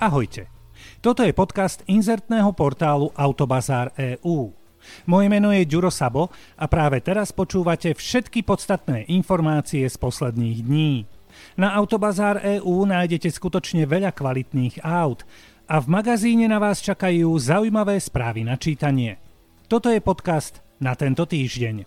Ahojte. Toto je podcast inzertného portálu Autobazár EU. Moje meno je Ďuro Sabo a práve teraz počúvate všetky podstatné informácie z posledných dní. Na Autobazár EU nájdete skutočne veľa kvalitných aut a v magazíne na vás čakajú zaujímavé správy na čítanie. Toto je podcast na tento týždeň.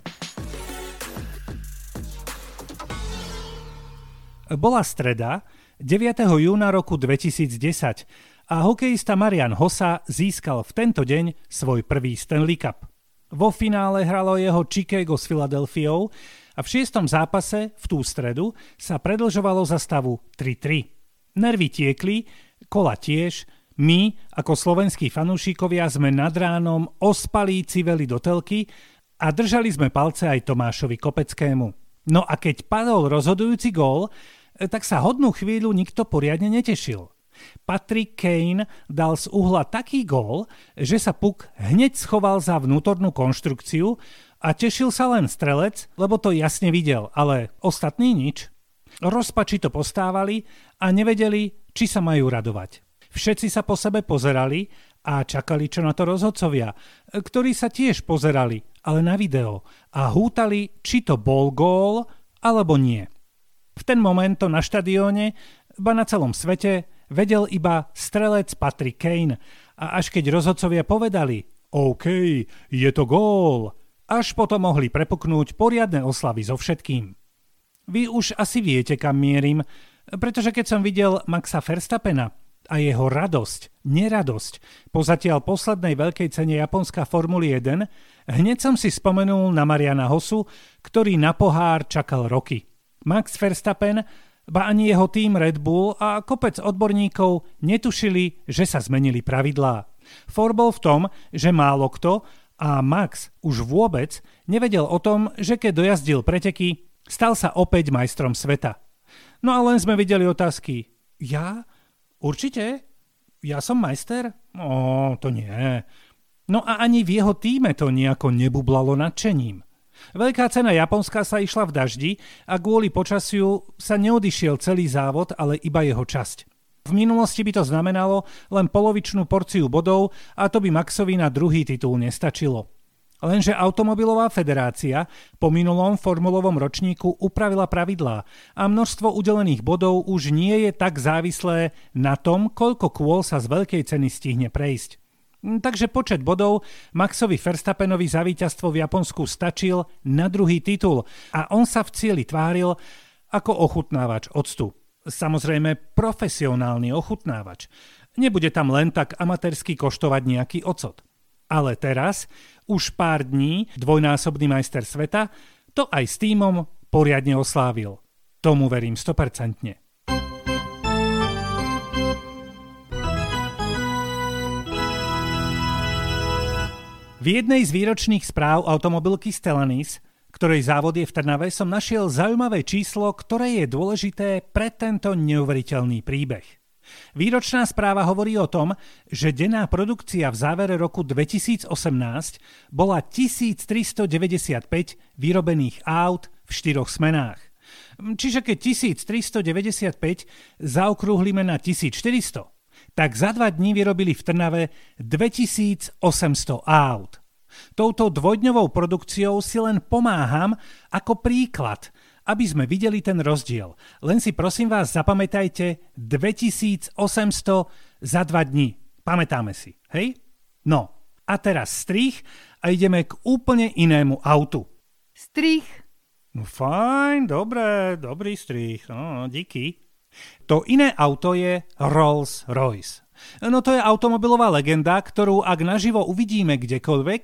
Bola streda, 9. júna roku 2010 a hokejista Marian Hossa získal v tento deň svoj prvý Stanley Cup. Vo finále hralo jeho Chicago s Filadelfiou a v šiestom zápase v tú stredu sa predlžovalo za stavu 3-3. Nervy tiekli, kola tiež, my, ako slovenskí fanúšikovia, sme nad ránom ospalí civeli do telky a držali sme palce aj Tomášovi Kopeckému. No a keď padol rozhodujúci gól, tak sa hodnú chvíľu nikto poriadne netešil. Patrick Kane dal z uhla taký gól, že sa puk hneď schoval za vnútornú konštrukciu a tešil sa len strelec, lebo to jasne videl, ale ostatní nič. Rozpači to postávali a nevedeli, či sa majú radovať. Všetci sa po sebe pozerali a čakali, čo na to rozhodcovia, ktorí sa tiež pozerali, ale na video a hútali, či to bol gól alebo nie. V ten moment to na štadióne, ba na celom svete, vedel iba strelec Patrick Kane a až keď rozhodcovia povedali OK, je to gól, až potom mohli prepuknúť poriadne oslavy so všetkým. Vy už asi viete, kam mierim, pretože keď som videl Maxa Verstappena a jeho radosť, neradosť po zatiaľ poslednej veľkej cene Japonská Formuly 1, hneď som si spomenul na Mariana Hosu, ktorý na pohár čakal roky – Max Verstappen, ba ani jeho tým Red Bull a kopec odborníkov netušili, že sa zmenili pravidlá. For bol v tom, že málo kto a Max už vôbec nevedel o tom, že keď dojazdil preteky, stal sa opäť majstrom sveta. No a len sme videli otázky. Ja? Určite? Ja som majster? No, to nie. No a ani v jeho týme to nejako nebublalo nadšením. Veľká cena Japonska sa išla v daždi a kvôli počasiu sa neodišiel celý závod, ale iba jeho časť. V minulosti by to znamenalo len polovičnú porciu bodov a to by Maxovi na druhý titul nestačilo. Lenže Automobilová federácia po minulom formulovom ročníku upravila pravidlá a množstvo udelených bodov už nie je tak závislé na tom, koľko kôl sa z veľkej ceny stihne prejsť. Mm, takže počet bodov Maxovi Verstappenovi za víťazstvo v Japonsku stačil na druhý titul a on sa v cieli tváril ako ochutnávač octu. Samozrejme profesionálny ochutnávač. Nebude tam len tak amatérsky koštovať nejaký ocot. Ale teraz, už pár dní, dvojnásobný majster sveta, to aj s týmom poriadne oslávil. Tomu verím 100%. V jednej z výročných správ automobilky Stellantis, ktorej závod je v Trnave, som našiel zaujímavé číslo, ktoré je dôležité pre tento neuveriteľný príbeh. Výročná správa hovorí o tom, že denná produkcia v závere roku 2018 bola 1395 vyrobených aut v štyroch smenách. Čiže keď 1395 zaokrúhlime na 1400, tak za dva dní vyrobili v Trnave 2800 aut. Touto dvojdňovou produkciou si len pomáham ako príklad, aby sme videli ten rozdiel. Len si prosím vás zapamätajte 2800 za dva dní. Pamätáme si, hej? No, a teraz strich a ideme k úplne inému autu. Strich. No fajn, dobré, dobrý strich, no, díky. To iné auto je Rolls-Royce. No to je automobilová legenda, ktorú ak naživo uvidíme kdekoľvek,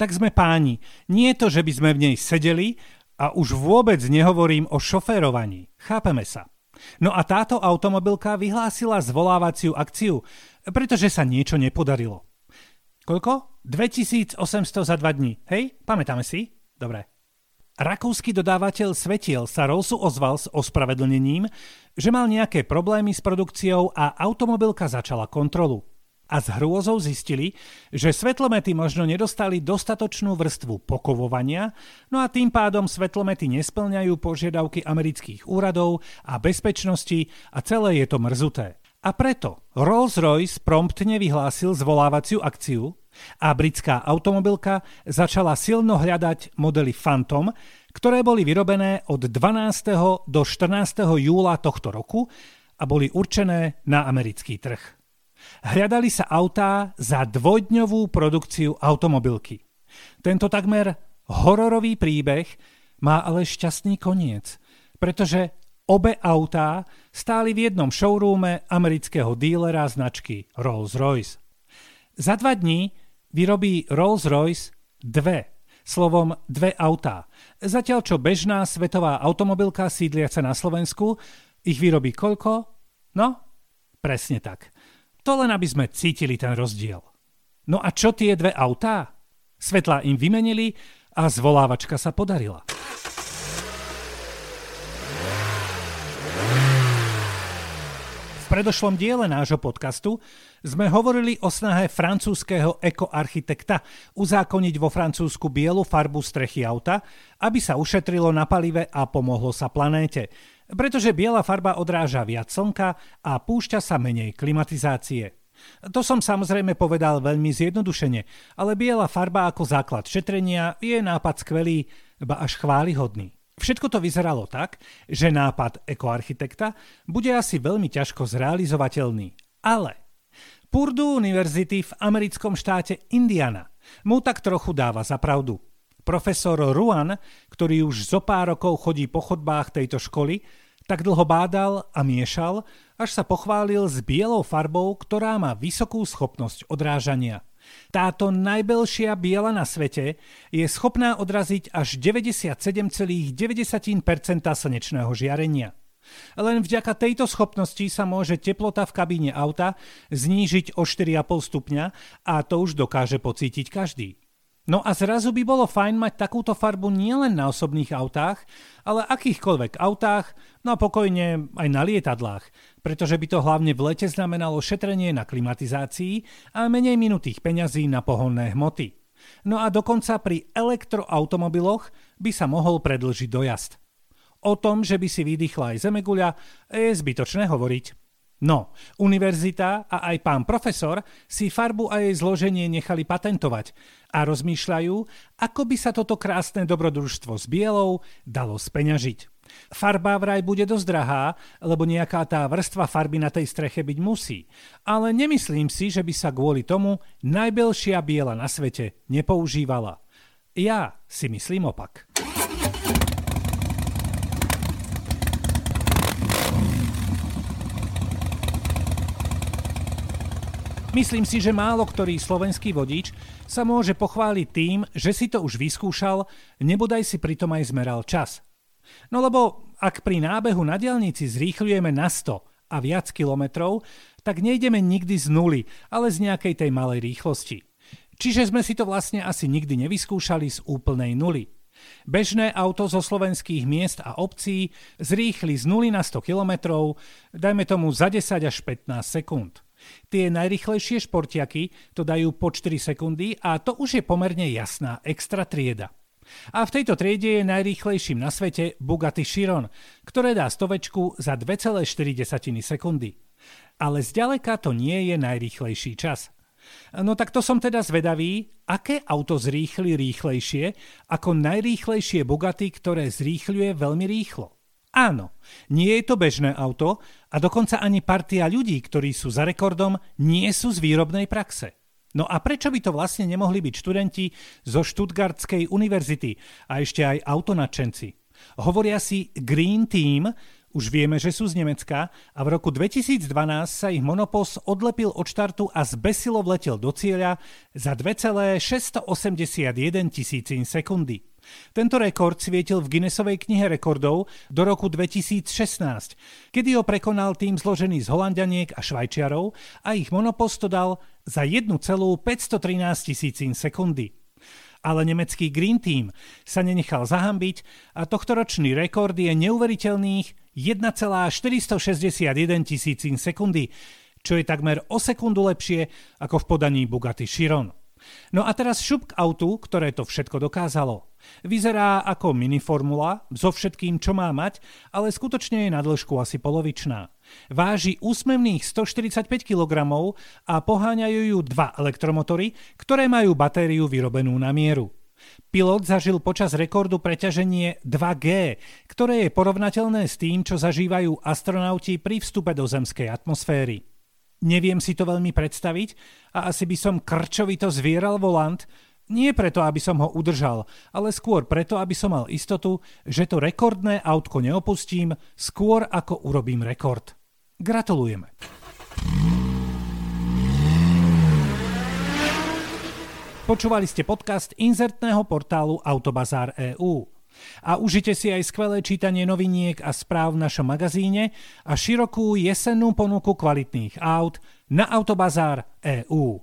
tak sme páni. Nie je to, že by sme v nej sedeli a už vôbec nehovorím o šoférovaní. Chápeme sa. No a táto automobilka vyhlásila zvolávaciu akciu, pretože sa niečo nepodarilo. Koľko? 2800 za dva dní. Hej, pamätáme si? Dobre. Rakúsky dodávateľ svetiel sa Rollsu ozval s ospravedlnením, že mal nejaké problémy s produkciou a automobilka začala kontrolu. A s hrôzou zistili, že svetlomety možno nedostali dostatočnú vrstvu pokovovania, no a tým pádom svetlomety nesplňajú požiadavky amerických úradov a bezpečnosti a celé je to mrzuté. A preto Rolls-Royce promptne vyhlásil zvolávaciu akciu a britská automobilka začala silno hľadať modely Phantom, ktoré boli vyrobené od 12. do 14. júla tohto roku a boli určené na americký trh. Hľadali sa autá za dvojdňovú produkciu automobilky. Tento takmer hororový príbeh má ale šťastný koniec, pretože Obe autá stáli v jednom showroome amerického dílera značky Rolls-Royce. Za dva dní vyrobí Rolls-Royce dve, slovom dve autá. Zatiaľ čo bežná svetová automobilka sídliaca na Slovensku ich vyrobí koľko? No, presne tak. To len aby sme cítili ten rozdiel. No a čo tie dve autá? Svetlá im vymenili a zvolávačka sa podarila. Predošlom diele nášho podcastu sme hovorili o snahe francúzského ekoarchitekta uzákoniť vo Francúzsku bielu farbu strechy auta, aby sa ušetrilo na palive a pomohlo sa planéte. Pretože biela farba odráža viac slnka a púšťa sa menej klimatizácie. To som samozrejme povedal veľmi zjednodušene, ale biela farba ako základ šetrenia je nápad skvelý, ba až chválihodný. Všetko to vyzeralo tak, že nápad ekoarchitekta bude asi veľmi ťažko zrealizovateľný. Ale Purdue University v americkom štáte Indiana mu tak trochu dáva za pravdu. Profesor Ruan, ktorý už zo pár rokov chodí po chodbách tejto školy, tak dlho bádal a miešal, až sa pochválil s bielou farbou, ktorá má vysokú schopnosť odrážania. Táto najbelšia biela na svete je schopná odraziť až 97,9% slnečného žiarenia. Len vďaka tejto schopnosti sa môže teplota v kabíne auta znížiť o 4,5 stupňa a to už dokáže pocítiť každý. No a zrazu by bolo fajn mať takúto farbu nielen na osobných autách, ale akýchkoľvek autách, no a pokojne aj na lietadlách, pretože by to hlavne v lete znamenalo šetrenie na klimatizácii a menej minutých peňazí na pohonné hmoty. No a dokonca pri elektroautomobiloch by sa mohol predlžiť dojazd. O tom, že by si vydýchla aj zemeguľa, je zbytočné hovoriť. No, univerzita a aj pán profesor si farbu a jej zloženie nechali patentovať a rozmýšľajú, ako by sa toto krásne dobrodružstvo s bielou dalo speňažiť. Farba vraj bude dosť drahá, lebo nejaká tá vrstva farby na tej streche byť musí. Ale nemyslím si, že by sa kvôli tomu najbelšia biela na svete nepoužívala. Ja si myslím opak. Myslím si, že málo ktorý slovenský vodič sa môže pochváliť tým, že si to už vyskúšal, nebodaj si pritom aj zmeral čas. No lebo ak pri nábehu na diálnici zrýchľujeme na 100 a viac kilometrov, tak nejdeme nikdy z nuly, ale z nejakej tej malej rýchlosti. Čiže sme si to vlastne asi nikdy nevyskúšali z úplnej nuly. Bežné auto zo slovenských miest a obcí zrýchli z 0 na 100 km, dajme tomu za 10 až 15 sekúnd. Tie najrychlejšie športiaky to dajú po 4 sekundy a to už je pomerne jasná extra trieda. A v tejto triede je najrýchlejším na svete Bugatti Chiron, ktoré dá stovečku za 2,4 sekundy. Ale zďaleka to nie je najrýchlejší čas. No tak to som teda zvedavý, aké auto zrýchli rýchlejšie ako najrýchlejšie Bugatti, ktoré zrýchľuje veľmi rýchlo. Áno, nie je to bežné auto a dokonca ani partia ľudí, ktorí sú za rekordom, nie sú z výrobnej praxe. No a prečo by to vlastne nemohli byť študenti zo Štutgardskej univerzity a ešte aj autonačenci? Hovoria si Green Team, už vieme, že sú z Nemecka a v roku 2012 sa ich monopos odlepil od štartu a zbesilo vletel do cieľa za 2,681 tisícin sekundy. Tento rekord svietil v Guinnessovej knihe rekordov do roku 2016, kedy ho prekonal tým zložený z Holandianiek a Švajčiarov a ich monopost dal za 1,513 tisícin sekundy. Ale nemecký Green Team sa nenechal zahambiť a tohtoročný rekord je neuveriteľných 1,461 tisícin sekundy, čo je takmer o sekundu lepšie ako v podaní Bugatti Chiron. No a teraz šup k autu, ktoré to všetko dokázalo. Vyzerá ako miniformula, so všetkým, čo má mať, ale skutočne je na dĺžku asi polovičná. Váži úsmevných 145 kg a poháňajú ju dva elektromotory, ktoré majú batériu vyrobenú na mieru. Pilot zažil počas rekordu preťaženie 2G, ktoré je porovnateľné s tým, čo zažívajú astronauti pri vstupe do zemskej atmosféry. Neviem si to veľmi predstaviť a asi by som krčovito zvieral volant, nie preto, aby som ho udržal, ale skôr preto, aby som mal istotu, že to rekordné autko neopustím skôr ako urobím rekord. Gratulujeme. Počúvali ste podcast inzertného portálu Autobazár EU. A užite si aj skvelé čítanie noviniek a správ v našom magazíne a širokú jesennú ponuku kvalitných aut na Autobazár EU.